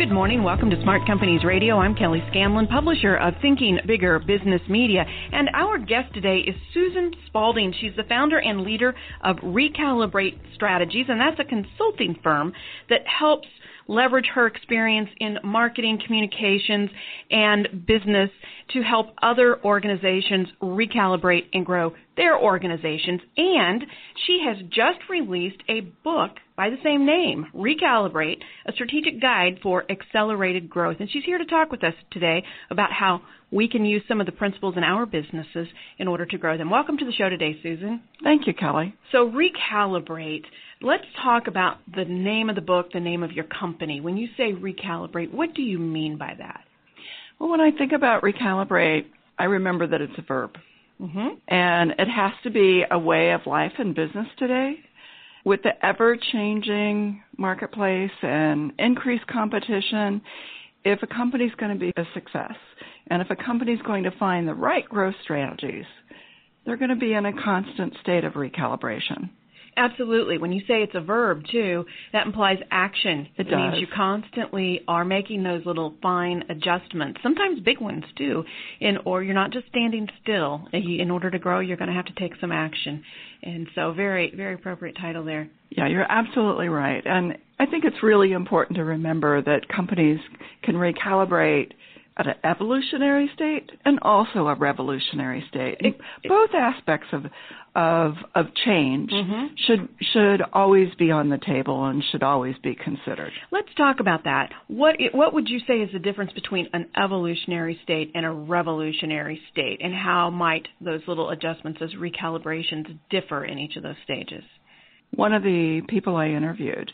Good morning. Welcome to Smart Companies Radio. I'm Kelly Scanlon, publisher of Thinking Bigger Business Media. And our guest today is Susan Spalding. She's the founder and leader of Recalibrate Strategies, and that's a consulting firm that helps leverage her experience in marketing, communications, and business to help other organizations recalibrate and grow their organizations. And she has just released a book by the same name, Recalibrate, a strategic guide for accelerated growth. And she's here to talk with us today about how we can use some of the principles in our businesses in order to grow them. Welcome to the show today, Susan. Thank you, Kelly. So, Recalibrate. Let's talk about the name of the book, the name of your company. When you say recalibrate, what do you mean by that? Well, when I think about recalibrate, I remember that it's a verb. Mm-hmm. And it has to be a way of life and business today. With the ever changing marketplace and increased competition, if a company's going to be a success and if a company's going to find the right growth strategies, they're going to be in a constant state of recalibration. Absolutely. When you say it's a verb too, that implies action. It means does. you constantly are making those little fine adjustments, sometimes big ones too, in or you're not just standing still. Eh, in order to grow, you're going to have to take some action. And so very very appropriate title there. Yeah, you're absolutely right. And I think it's really important to remember that companies can recalibrate at an evolutionary state and also a revolutionary state. It- Both aspects of of of change Mhm. should should always be on the table and should always be considered. Let's talk about that. What what would you say is the difference between an evolutionary state and a revolutionary state, and how might those little adjustments those recalibrations differ in each of those stages? One of the people I interviewed,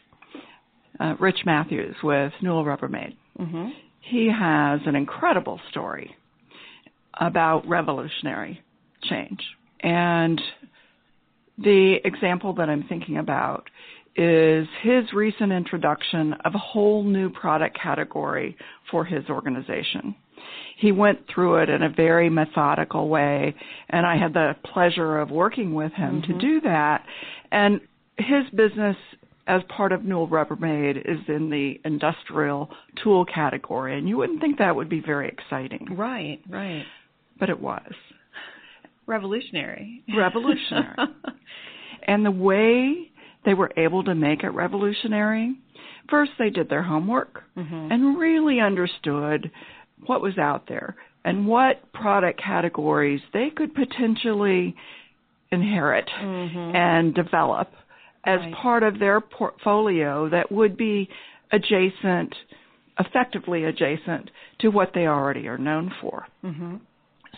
uh, Rich Matthews with Newell Rubbermaid, Mm-hmm. He has an incredible story about revolutionary change. And the example that I'm thinking about is his recent introduction of a whole new product category for his organization. He went through it in a very methodical way, and I had the pleasure of working with him to mm-hmm. do that. And his business as part of Newell Rubbermaid is in the industrial tool category, and you wouldn't think that would be very exciting, Right, right. but it was Revolutionary. revolutionary. and the way they were able to make it revolutionary, first they did their homework Mhm. and really understood what was out there and what product categories they could potentially inherit Mhm. and develop as Right. part of their portfolio that would be adjacent, effectively adjacent to what they already are known for. Mhm.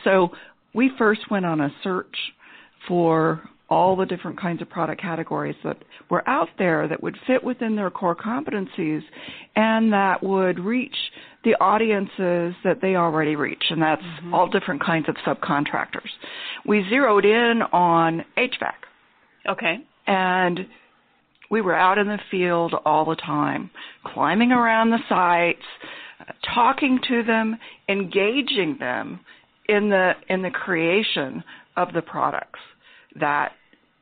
So we first went on a search for all the different kinds of product categories that were out there that would fit within their core competencies and that would reach the audiences that they already reach, and that's all different kinds of subcontractors. We zeroed in on HVAC Okay. And we were out in the field all the time, climbing around the sites, talking to them, engaging them in the in the creation of the products that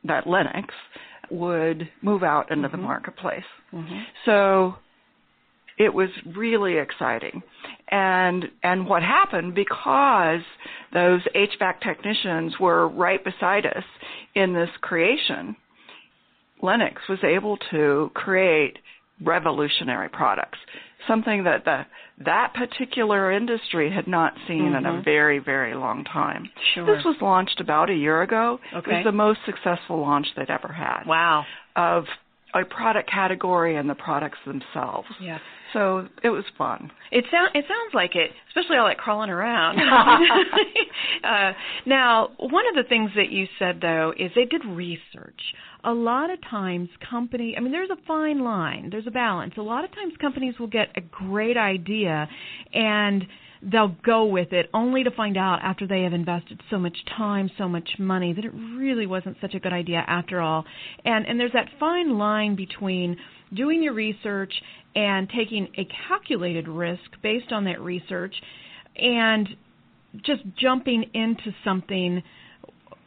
that Lenox would move out into the marketplace. Mhm. So it was really exciting. And and what happened because those HVAC technicians were right beside us in this creation, Lenox was able to create revolutionary products, something that the that particular industry had not seen in a Mhm. very very long time. Sure. This was launched about a year ago. Okay. It was the most successful launch they'd ever had Wow. of a product category and the products themselves. Yeah. So it was fun. It sounds it sounds like it, especially all that crawling around. uh, now, one of the things that you said though is they did research. A lot of times, company. I mean, there's a fine line. There's a balance. A lot of times, companies will get a great idea, and they'll go with it only to find out after they have invested so much time, so much money that it really wasn't such a good idea after all. And and there's that fine line between doing your research and taking a calculated risk based on that research and just jumping into something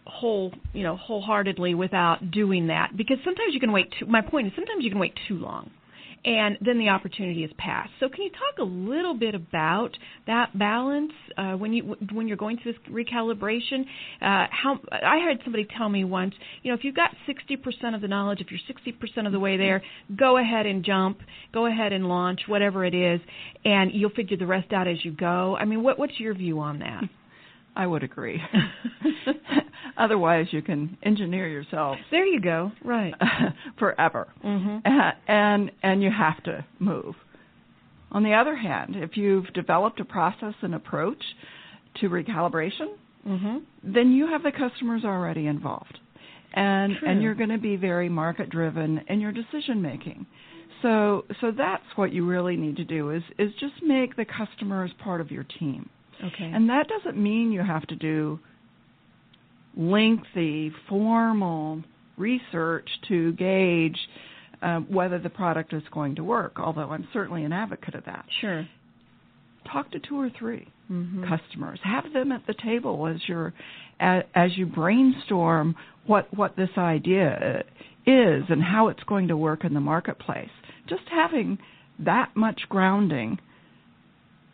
whole you know wholeheartedly without doing that because sometimes you can wait too my point is sometimes you can wait too long and then the opportunity is passed. So, can you talk a little bit about that balance uh, when you when you're going through this recalibration? Uh, how I heard somebody tell me once, you know, if you've got 60% of the knowledge, if you're 60% of the way there, go ahead and jump, go ahead and launch whatever it is, and you'll figure the rest out as you go. I mean, what, what's your view on that? I would agree. Otherwise, you can engineer yourself. There you go. Right. forever. Mm-hmm. And and you have to move. On the other hand, if you've developed a process and approach to recalibration, mm-hmm. then you have the customers already involved. And True. and you're going to be very market driven in your decision making. So so that's what you really need to do is is just make the customers part of your team. Okay. And that doesn't mean you have to do lengthy, formal research to gauge uh, whether the product is going to work, although I'm certainly an advocate of that. Sure. Talk to two or 3 mm-hmm. customers. Have them at the table as you're as, as you brainstorm what what this idea is and how it's going to work in the marketplace. Just having that much grounding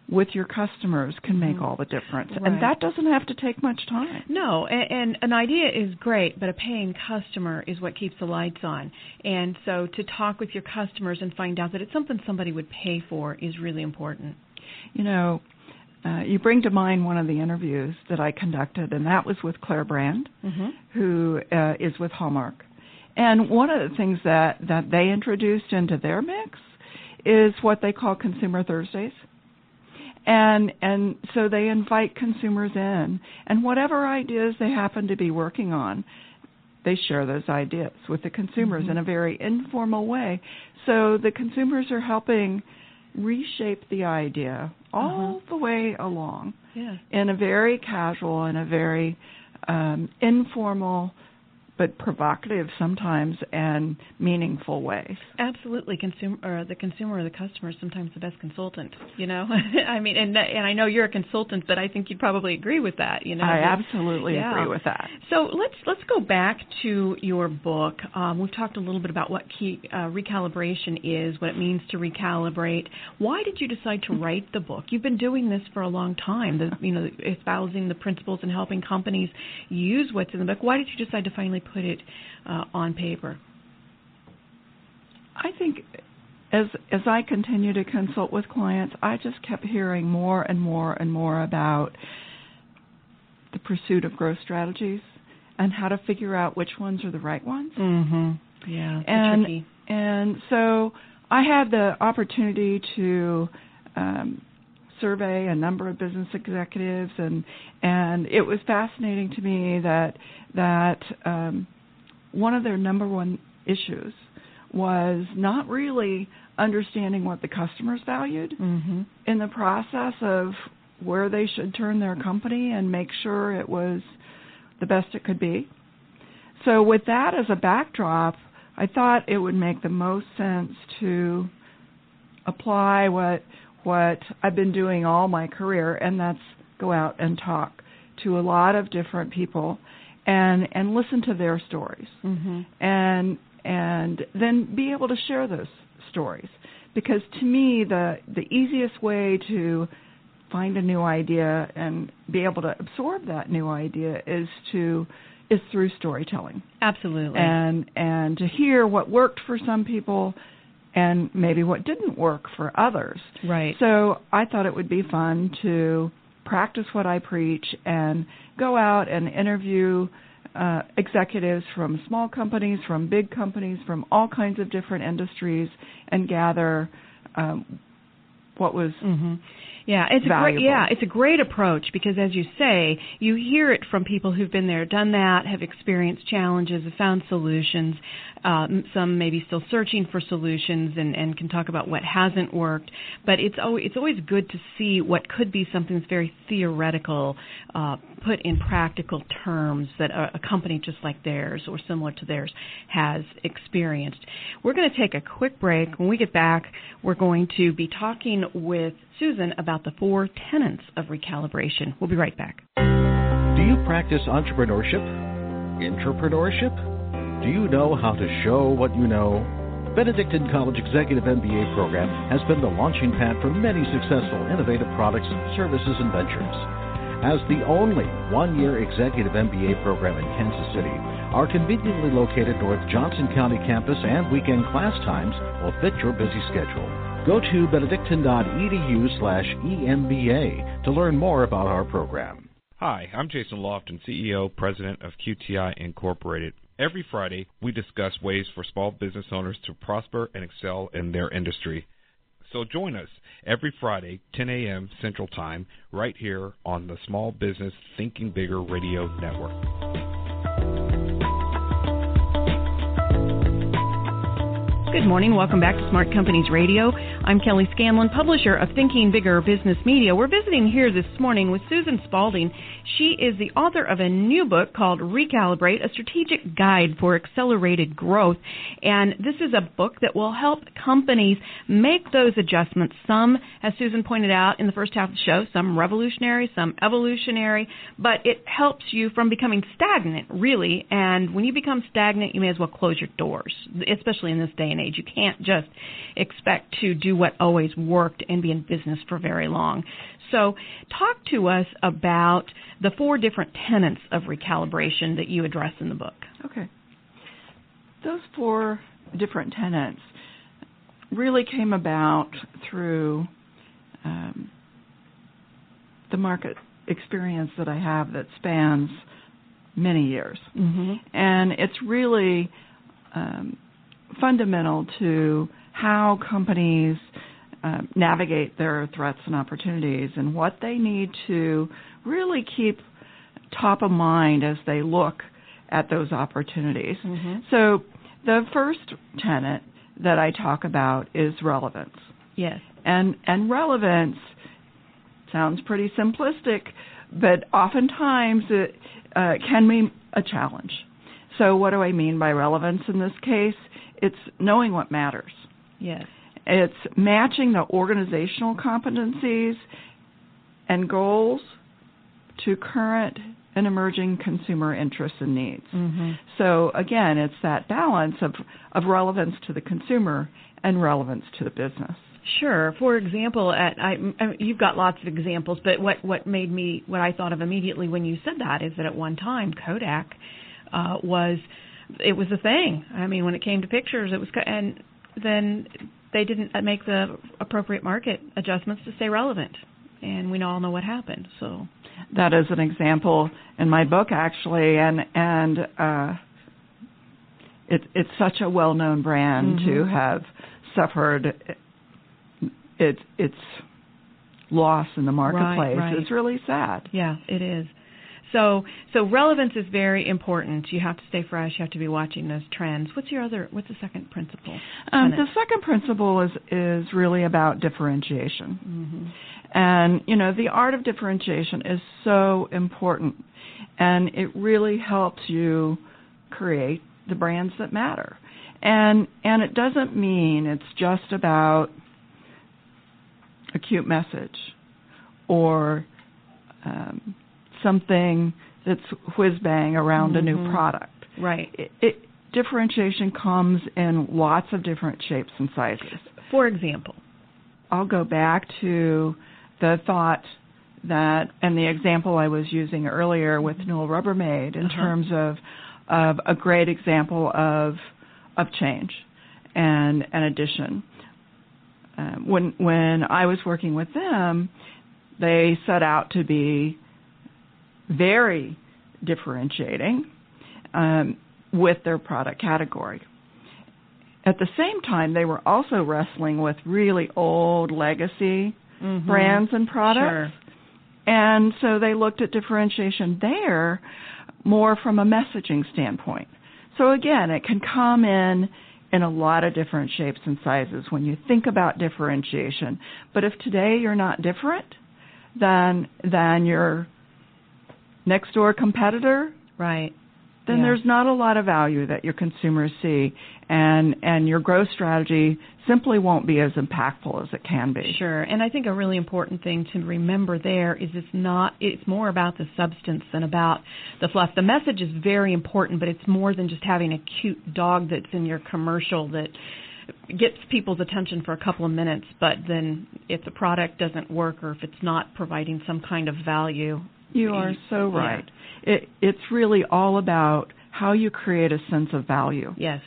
with your customers can make mm-hmm. all the difference. Right. And that doesn't have to take much time. No, and, and an idea is great, but a paying customer is what keeps the lights on. And so to talk with your customers and find out that it's something somebody would pay for is really important. You know, uh, you bring to mind one of the interviews that I conducted, and that was with Claire Brand, mm-hmm. who uh, is with Hallmark. And one of the things that, that they introduced into their mix is what they call Consumer Thursdays and and so they invite consumers in and whatever ideas they happen to be working on they share those ideas with the consumers mm-hmm. in a very informal way so the consumers are helping reshape the idea all uh-huh. the way along yeah. in a very casual and a very um, informal but provocative sometimes and meaningful ways. Absolutely, consumer or the consumer or the customer is sometimes the best consultant. You know, I mean, and and I know you're a consultant, but I think you'd probably agree with that. You know, I absolutely yeah. agree with that. So let's let's go back to your book. Um, we've talked a little bit about what key uh, recalibration is, what it means to recalibrate. Why did you decide to write the book? You've been doing this for a long time. The, you know, espousing the principles and helping companies use what's in the book. Why did you decide to finally put it uh, on paper? I think as as I continue to consult with clients, I just kept hearing more and more and more about the pursuit of growth strategies and how to figure out which ones are the right ones. Mm-hmm. Yeah, and tricky. and so I had the opportunity to um, survey a number of business executives, and and it was fascinating to me that that um, one of their number one issues was not really understanding what the customers valued mm-hmm. in the process of where they should turn their company and make sure it was the best it could be. So, with that as a backdrop, I thought it would make the most sense to apply what what I've been doing all my career, and that's go out and talk to a lot of different people and and listen to their stories. Mm-hmm. and and then be able to share those stories. Because to me the the easiest way to find a new idea and be able to absorb that new idea is to is through storytelling. Absolutely. And and to hear what worked for some people and maybe what didn't work for others right so i thought it would be fun to practice what i preach and go out and interview uh, executives from small companies, from big companies, from all kinds of different industries, and gather um, what was mm-hmm. Yeah, it's valuable. a great yeah, it's a great approach because as you say, you hear it from people who've been there, done that, have experienced challenges, have found solutions. Um, some maybe still searching for solutions and, and can talk about what hasn't worked. But it's always it's always good to see what could be something that's very theoretical, uh, put in practical terms that a, a company just like theirs or similar to theirs has experienced. We're going to take a quick break. When we get back, we're going to be talking with Susan about the four tenets of recalibration. We'll be right back. Do you practice entrepreneurship? Entrepreneurship? Do you know how to show what you know? Benedictine College Executive MBA program has been the launching pad for many successful innovative products, services, and ventures. As the only one year executive MBA program in Kansas City, our conveniently located North Johnson County campus and weekend class times will fit your busy schedule. Go to benedictine.edu slash EMBA to learn more about our program. Hi, I'm Jason Lofton, CEO, President of QTI Incorporated. Every Friday, we discuss ways for small business owners to prosper and excel in their industry. So join us every Friday, 10 a.m. Central Time, right here on the Small Business Thinking Bigger Radio Network. Good morning. Welcome back to Smart Companies Radio. I'm Kelly Scanlon, publisher of Thinking Bigger Business Media. We're visiting here this morning with Susan Spalding. She is the author of a new book called Recalibrate, a strategic guide for accelerated growth. And this is a book that will help companies make those adjustments. Some, as Susan pointed out in the first half of the show, some revolutionary, some evolutionary, but it helps you from becoming stagnant, really. And when you become stagnant, you may as well close your doors, especially in this day and age. You can't just expect to do what always worked and be in business for very long. So, talk to us about the four different tenets of recalibration that you address in the book. Okay. Those four different tenets really came about through um, the market experience that I have that spans many years. Mm-hmm. And it's really um, fundamental to how companies uh, navigate their threats and opportunities and what they need to really keep top of mind as they look at those opportunities. Mm-hmm. So, the first tenet that I talk about is relevance. Yes. And and relevance sounds pretty simplistic, but oftentimes it uh, can be a challenge. So, what do I mean by relevance in this case? It's knowing what matters. Yes. It's matching the organizational competencies and goals to current and emerging consumer interests and needs. Mm-hmm. So again, it's that balance of, of relevance to the consumer and relevance to the business. Sure. For example, at I, you've got lots of examples, but what what made me what I thought of immediately when you said that is that at one time Kodak uh, was it was a thing. I mean, when it came to pictures, it was, and then they didn't make the appropriate market adjustments to stay relevant, and we all know what happened. So that is an example in my book, actually, and and uh, it, it's such a well-known brand mm-hmm. to have suffered it, its loss in the marketplace. Right, right. It's really sad. Yeah, it is. So so relevance is very important. You have to stay fresh. You have to be watching those trends. What's your other? What's the second principle? Um, the second principle is is really about differentiation, mm-hmm. and you know the art of differentiation is so important, and it really helps you create the brands that matter. And and it doesn't mean it's just about a cute message or um, something that's whiz bang around mm-hmm. a new product. Right. It, it, differentiation comes in lots of different shapes and sizes. For example, I'll go back to the thought that, and the example I was using earlier with Newell Rubbermaid in uh-huh. terms of of a great example of of change and an addition. Um, when when I was working with them, they set out to be very differentiating um, with their product category. at the same time, they were also wrestling with really old legacy Mhm. brands and products. Sure. And so they looked at differentiation there more from a messaging standpoint. So again, it can come in in a lot of different shapes and sizes when you think about differentiation. But if today you're not different than than your next door competitor, Right. then Yeah. there's not a lot of value that your consumers see and and your growth strategy simply won't be as impactful as it can be. Sure. And I think a really important thing to remember there is it's not it's more about the substance than about the fluff. The message is very important, but it's more than just having a cute dog that's in your commercial that gets people's attention for a couple of minutes, but then if the product doesn't work or if it's not providing some kind of value. You are so Yeah. right. It it's really all about how you create a sense of value. Yes.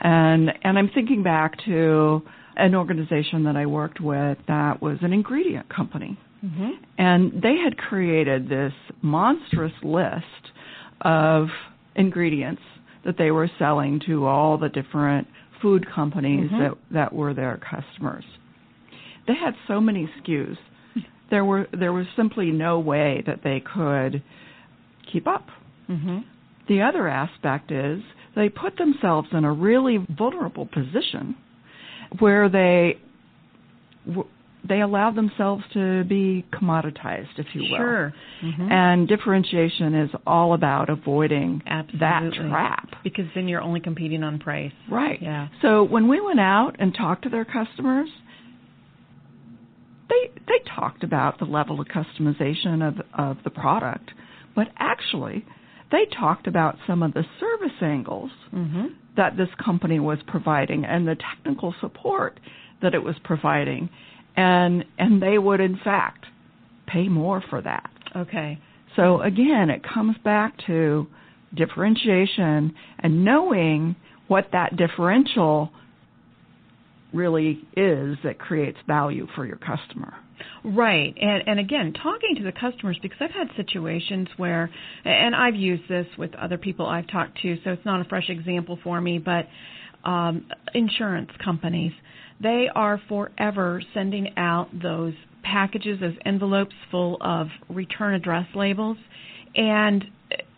And and I'm thinking back to an organization that I worked with that was an ingredient company. Mhm. And they had created this monstrous list of ingredients that they were selling to all the different food companies Mhm. that that were their customers. They had so many SKUs. There were there was simply no way that they could keep up. Mhm. The other aspect is they put themselves in a really vulnerable position where they they allow themselves to be commoditized, if you will. Sure. Mhm. And differentiation is all about avoiding Absolutely. that trap. Because then you're only competing on price. Right. Yeah. So when we went out and talked to their customers, they they talked about the level of customization of of the product, but actually they talked about some of the service angles Mhm. that this company was providing and the technical support that it was providing and and they would in fact pay more for that. Okay. So again, it comes back to differentiation and knowing what that differential really is that creates value for your customer. Right. And and again, talking to the customers because I've had situations where and I've used this with other people I've talked to, so it's not a fresh example for me, but um insurance companies, they are forever sending out those packages, those envelopes full of return address labels and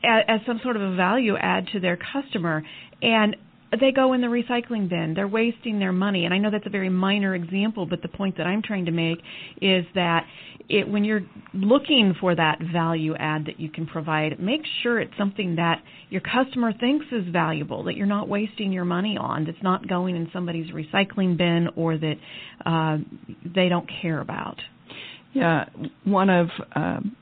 as some sort of a value add to their customer and they go in the recycling bin. They're wasting their money. And I know that's a very minor example, but the point that I'm trying to make is that it, when you're looking for that value add that you can provide, make sure it's something that your customer thinks is valuable, that you're not wasting your money on, that's not going in somebody's recycling bin or that uh, they don't care about. Yeah, one of um,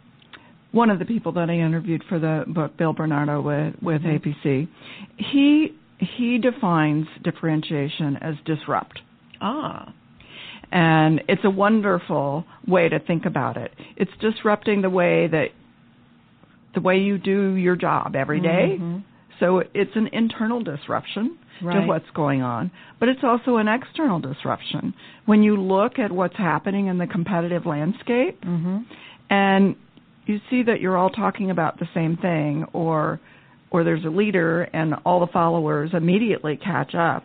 one of the people that I interviewed for the book, Bill Bernardo with with APC, he he defines differentiation as disrupt. Ah, And it's a wonderful way to think about it. It's disrupting the way that the way you do your job every day. Mhm. So it's an internal disruption to what's going on, but it's also an external disruption. When you look at what's happening in the competitive landscape Mhm. and you see that you're all talking about the same thing or or there's a leader and all the followers immediately catch up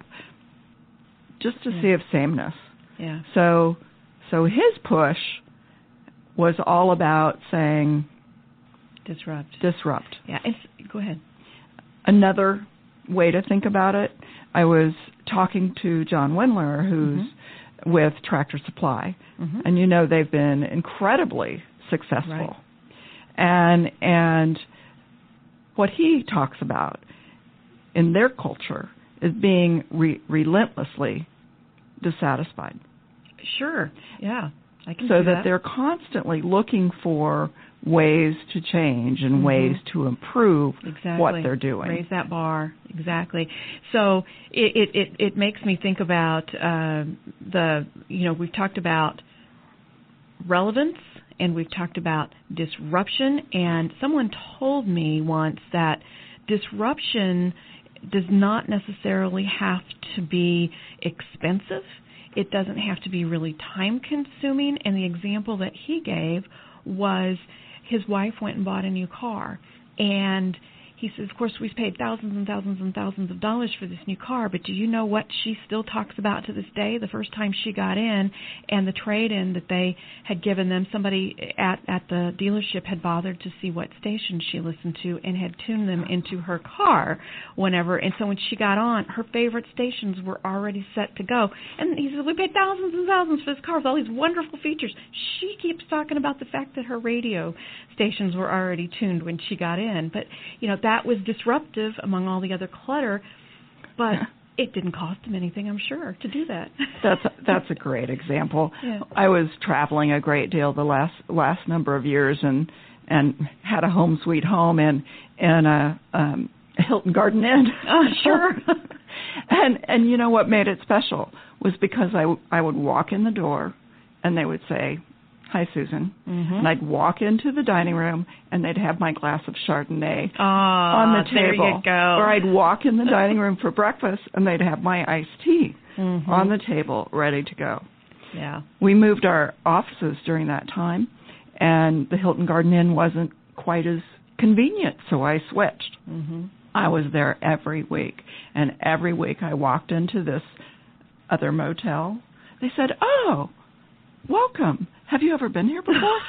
just to Yeah. see if sameness. Yeah. So so his push was all about saying Disrupt. disrupt. Yeah. It's, go ahead. Another way to think about it, I was talking to John Windler, who's with Tractor Supply, Mhm. and you know they've been incredibly successful. Right. And and what he talks about in their culture is being re- relentlessly dissatisfied. Sure. Yeah. I can so see that, they're constantly looking for ways to change and Mhm. ways to improve exactly. what they're doing. Raise that bar. Exactly. So it it it, it makes me think about uh, the you know we've talked about relevance and we've talked about disruption. And someone told me once that disruption does not necessarily have to be expensive. It doesn't have to be really time consuming and the example that he gave was his wife went and bought a new car. And he says, of course, we've paid thousands and thousands and thousands of dollars for this new car, but do you know what she still talks about to this day? The first time she got in and the trade in that they had given them, somebody at, at the dealership had bothered to see what station she listened to and had tuned them into her car whenever. And so when she got on, her favorite stations were already set to go. And he says, We paid thousands and thousands for this car with all these wonderful features. She keeps talking about the fact that her radio stations were already tuned when she got in. But, you know, that was disruptive among all the other clutter, but it didn't cost them anything, I'm sure, to do that. That's a, that's a great example. Yeah. I was traveling a great deal the last last number of years and and had a home sweet home and and a um Hilton Garden Inn. Oh, sure. and and you know what made it special was because I I would walk in the door and they would say, "Hi, Susan," Mm-hmm. and I'd walk into the dining room and they'd have my glass of Chardonnay Ah, on the there table. you go. Or I'd walk in the dining room for breakfast and they'd have my iced tea Mhm. on the table ready to go. yeah. We moved our offices during that time and the Hilton Garden Inn wasn't quite as convenient, so I switched. Mhm. I was there every week, and every week I walked into this other motel. They said, "Oh, welcome. Have you ever been here before?"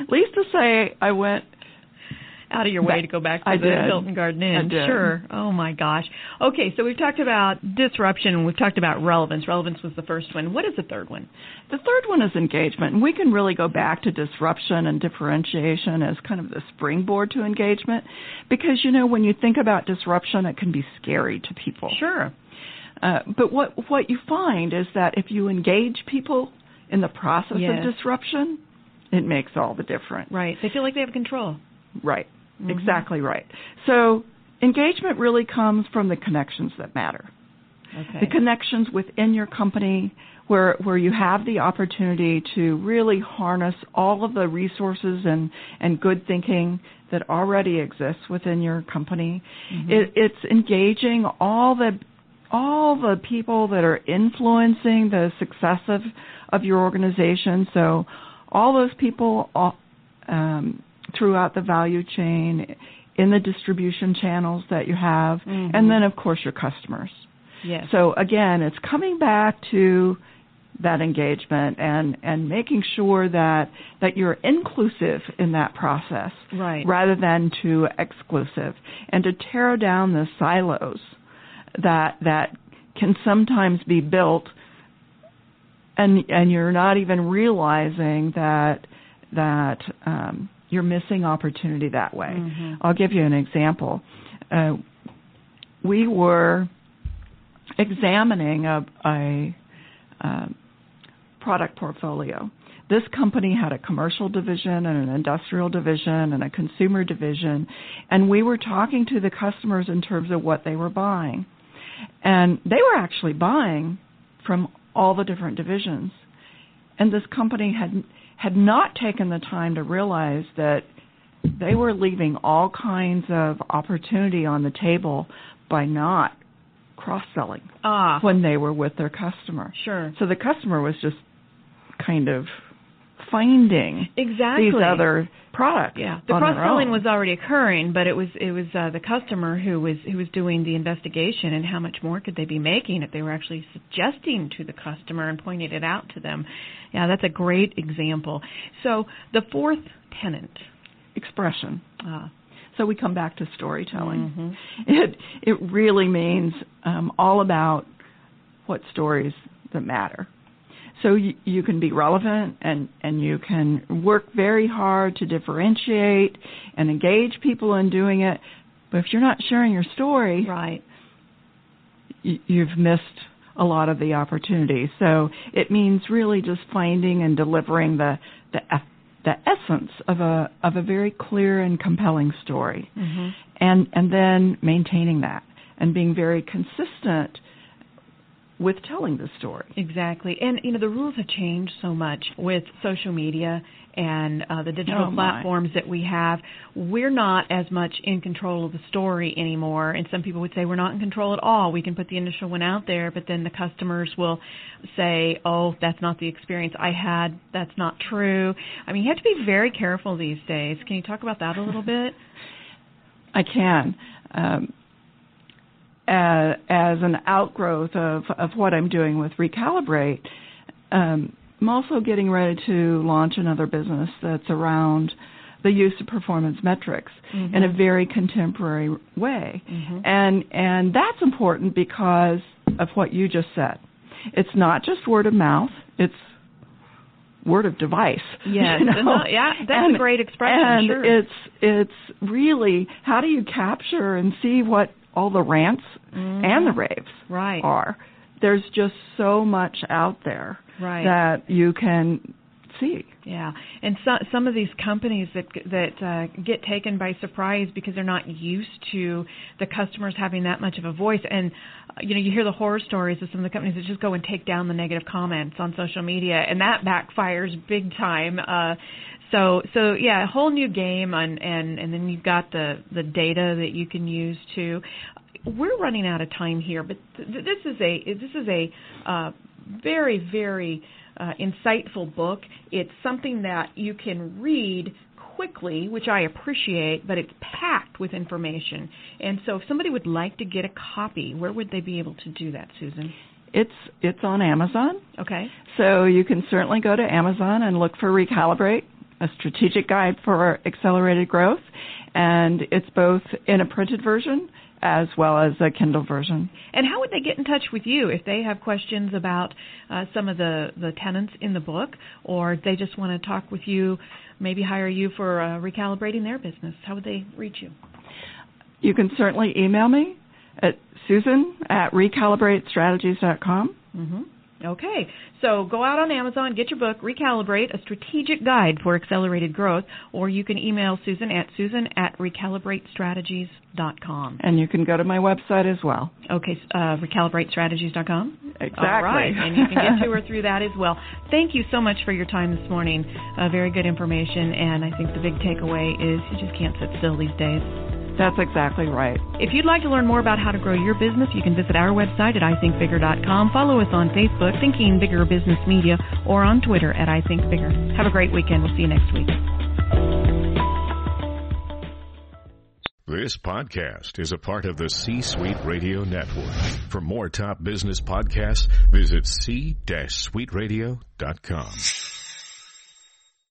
At Least to say, I went. Out of your way to go back to I the did. Hilton Garden Inn. Sure. Oh my gosh. Okay, so we've talked about disruption and we've talked about relevance. Relevance was the first one. What is the third one? The third one is engagement, and we can really go back to disruption and differentiation as kind of the springboard to engagement, because you know when you think about disruption, it can be scary to people. Sure. Uh, but what what you find is that if you engage people in the process Yes. of disruption, it makes all the difference. Right. They feel like they have control. Right. Mhm. Exactly right. So engagement really comes from the connections that matter. Okay. The connections within your company where where you have the opportunity to really harness all of the resources and and good thinking that already exists within your company. Mhm. It, it's engaging all the all the people that are influencing the success of of your organization. So all those people all, um, throughout the value chain, in the distribution channels that you have, Mhm. and then of course your customers. yes. So again, it's coming back to that engagement and and making sure that that you're inclusive in that process right. rather than too exclusive and to tear down the silos that that can sometimes be built and and you're not even realizing that that um, you're missing opportunity that way. Mhm. I'll give you an example. Uh, we were examining a, a um, product portfolio. This company had a commercial division and an industrial division and a consumer division, and we were talking to the customers in terms of what they were buying. And they were actually buying from all the different divisions. And this company had had not taken the time to realize that they were leaving all kinds of opportunity on the table by not cross selling Ah. when they were with their customer. Sure. So the customer was just kind of finding Exactly. these other products. Yeah, the cross selling was already occurring, but it was it was uh, the customer who was who was doing the investigation and how much more could they be making if they were actually suggesting to the customer and pointing it out to them. Yeah, that's a great example. So the fourth tenant. expression. Uh, So we come back to storytelling. mhm. It it really means um, all about what stories that matter. So you, you can be relevant and and you can work very hard to differentiate and engage people in doing it. But if you're not sharing your story, Right. you've missed a lot of the opportunity. So it means really just finding and delivering the the the essence of a of a very clear and compelling story, Mhm. and and then maintaining that and being very consistent with telling the story. Exactly. And, you know, the rules have changed so much with social media and uh, the digital Oh, platforms that we have. We're not as much in control of the story anymore. And some people would say we're not in control at all. We can put the initial one out there, but then the customers will say, oh, that's not the experience I had. That's not true. I mean, you have to be very careful these days. Can you talk about that a little bit? I can. Um, as, as an outgrowth of, of what I'm doing with Recalibrate, um, I'm also getting ready to launch another business that's around the use of performance metrics in a very contemporary way. And and that's important because of what you just said. It's not just word of mouth, it's word of device. Yes. you know? Yeah, that's a great expression, And sure. it's it's really how do you capture and see what all the rants and the raves Right. are. There's just so much out there Right. that you can see. Yeah, and so, some of these companies that that uh, get taken by surprise because they're not used to the customers having that much of a voice, and uh, you know you hear the horror stories of some of the companies that just go and take down the negative comments on social media, and that backfires big time. Uh, so so yeah, a whole new game, and and and then you've got the the data that you can use to. We're running out of time here, but th- this is a this is a uh, very very uh, insightful book. It's something that you can read quickly, which I appreciate, but it's packed with information. And so, if somebody would like to get a copy, where would they be able to do that, Susan? It's it's on Amazon. Okay. So you can certainly go to Amazon and look for Recalibrate, a strategic guide for accelerated growth, and it's both in a printed version as well as a Kindle version. And how would they get in touch with you if they have questions about uh, some of the, the tenants in the book, or they just want to talk with you, maybe hire you for uh, recalibrating their business? How would they reach you? You can certainly email me at susan at recalibratestrategies.com. Mm-hmm. Okay, so go out on Amazon, get your book, Recalibrate, a strategic guide for accelerated growth, or you can email Susan at susan at recalibratestrategies.com. And you can go to my website as well. Okay, uh, recalibratestrategies.com? Exactly. All right, and you can get to her through that as well. Thank you so much for your time this morning. Uh, very good information, and I think the big takeaway is you just can't sit still these days. That's exactly right. If you'd like to learn more about how to grow your business, you can visit our website at ithinkbigger.com. Follow us on Facebook, Thinking Bigger Business Media, or on Twitter at ithinkbigger. Have a great weekend. We'll see you next week. This podcast is a part of the C Suite Radio Network. For more top business podcasts, visit c-suiteradio.com.